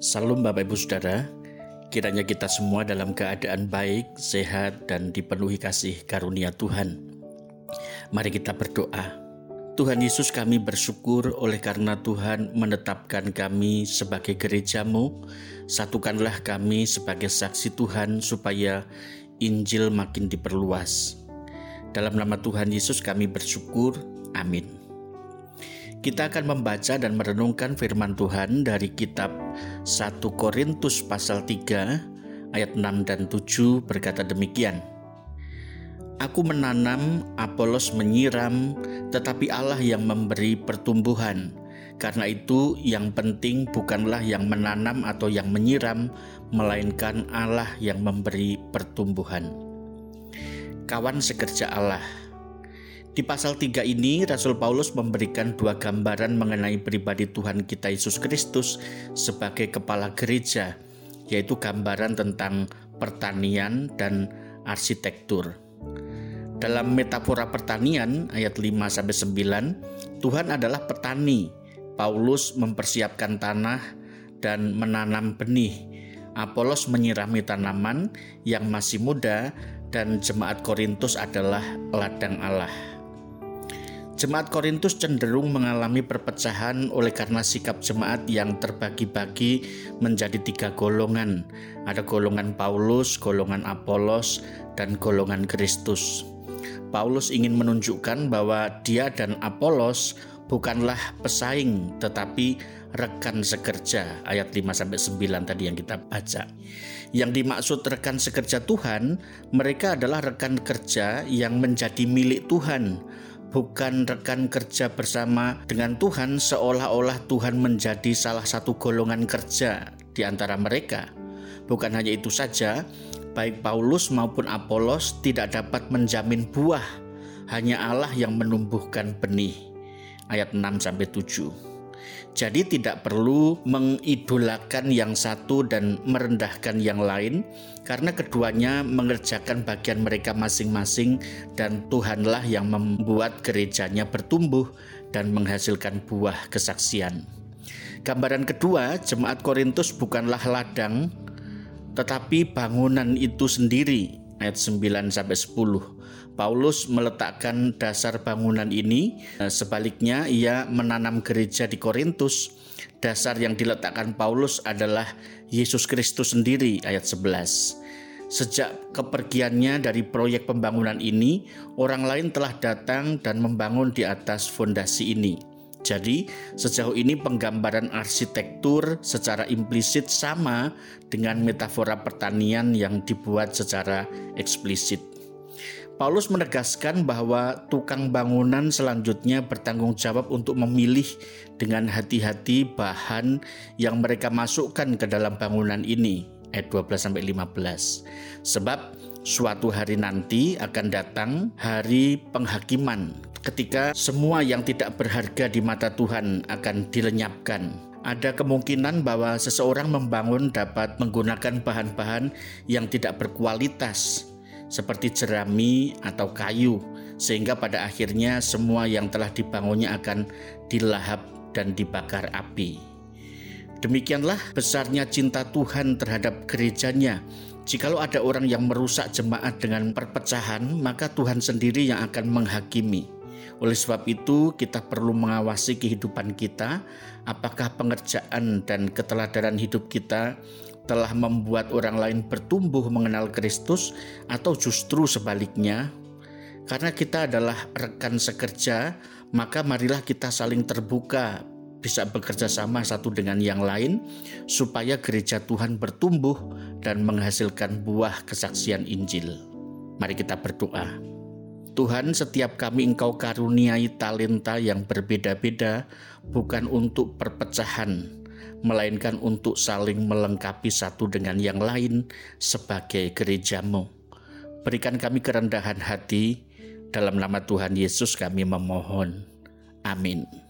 Salam Bapak Ibu Saudara, kiranya kita semua dalam keadaan baik, sehat, dan dipenuhi kasih karunia Tuhan. Mari kita berdoa. Tuhan Yesus kami bersyukur oleh karena Tuhan menetapkan kami sebagai gerejamu, satukanlah kami sebagai saksi Tuhan supaya Injil makin diperluas. Dalam nama Tuhan Yesus kami bersyukur, amin. Kita akan membaca dan merenungkan firman Tuhan dari kitab 1 Korintus pasal 3 ayat 6 dan 7 berkata demikian. Aku menanam, Apolos menyiram, tetapi Allah yang memberi pertumbuhan. Karena itu, yang penting bukanlah yang menanam atau yang menyiram, melainkan Allah yang memberi pertumbuhan. Kawan sekerja Allah. Di pasal 3 ini, Rasul Paulus memberikan dua gambaran mengenai pribadi Tuhan kita Yesus Kristus sebagai kepala gereja, yaitu gambaran tentang pertanian dan arsitektur. Dalam metafora pertanian ayat 5 sampai 9, Tuhan adalah petani. Paulus mempersiapkan tanah dan menanam benih. Apolos menyirami tanaman yang masih muda dan jemaat Korintus adalah ladang Allah. Jemaat Korintus cenderung mengalami perpecahan oleh karena sikap jemaat yang terbagi-bagi menjadi tiga golongan. Ada golongan Paulus, golongan Apolos, dan golongan Kristus. Paulus ingin menunjukkan bahwa dia dan Apolos bukanlah pesaing tetapi rekan sekerja ayat 5 sampai 9 tadi yang kita baca. Yang dimaksud rekan sekerja Tuhan, mereka adalah rekan kerja yang menjadi milik Tuhan, bukan rekan kerja bersama dengan Tuhan seolah-olah Tuhan menjadi salah satu golongan kerja di antara mereka. Bukan hanya itu saja, baik Paulus maupun Apolos tidak dapat menjamin buah, hanya Allah yang menumbuhkan benih. Ayat 6 sampai 7. Jadi tidak perlu mengidolakan yang satu dan merendahkan yang lain karena keduanya mengerjakan bagian mereka masing-masing dan Tuhanlah yang membuat gerejanya bertumbuh dan menghasilkan buah kesaksian. Gambaran kedua, jemaat Korintus bukanlah ladang tetapi bangunan itu sendiri ayat 9 sampai 10. Paulus meletakkan dasar bangunan ini, eh, sebaliknya ia menanam gereja di Korintus. Dasar yang diletakkan Paulus adalah Yesus Kristus sendiri ayat 11. Sejak kepergiannya dari proyek pembangunan ini, orang lain telah datang dan membangun di atas fondasi ini. Jadi, sejauh ini penggambaran arsitektur secara implisit sama dengan metafora pertanian yang dibuat secara eksplisit. Paulus menegaskan bahwa tukang bangunan selanjutnya bertanggung jawab untuk memilih dengan hati-hati bahan yang mereka masukkan ke dalam bangunan ini ayat 12 sampai 15. Sebab suatu hari nanti akan datang hari penghakiman ketika semua yang tidak berharga di mata Tuhan akan dilenyapkan. Ada kemungkinan bahwa seseorang membangun dapat menggunakan bahan-bahan yang tidak berkualitas, seperti jerami atau kayu, sehingga pada akhirnya semua yang telah dibangunnya akan dilahap dan dibakar api. Demikianlah besarnya cinta Tuhan terhadap gerejanya. Jikalau ada orang yang merusak jemaat dengan perpecahan, maka Tuhan sendiri yang akan menghakimi. Oleh sebab itu, kita perlu mengawasi kehidupan kita, apakah pengerjaan dan keteladanan hidup kita telah membuat orang lain bertumbuh mengenal Kristus, atau justru sebaliknya. Karena kita adalah rekan sekerja, maka marilah kita saling terbuka, bisa bekerja sama satu dengan yang lain, supaya gereja Tuhan bertumbuh dan menghasilkan buah kesaksian Injil. Mari kita berdoa. Tuhan, setiap kami Engkau karuniai talenta yang berbeda-beda, bukan untuk perpecahan, melainkan untuk saling melengkapi satu dengan yang lain sebagai gerejamu. Berikan kami kerendahan hati, dalam nama Tuhan Yesus kami memohon. Amin.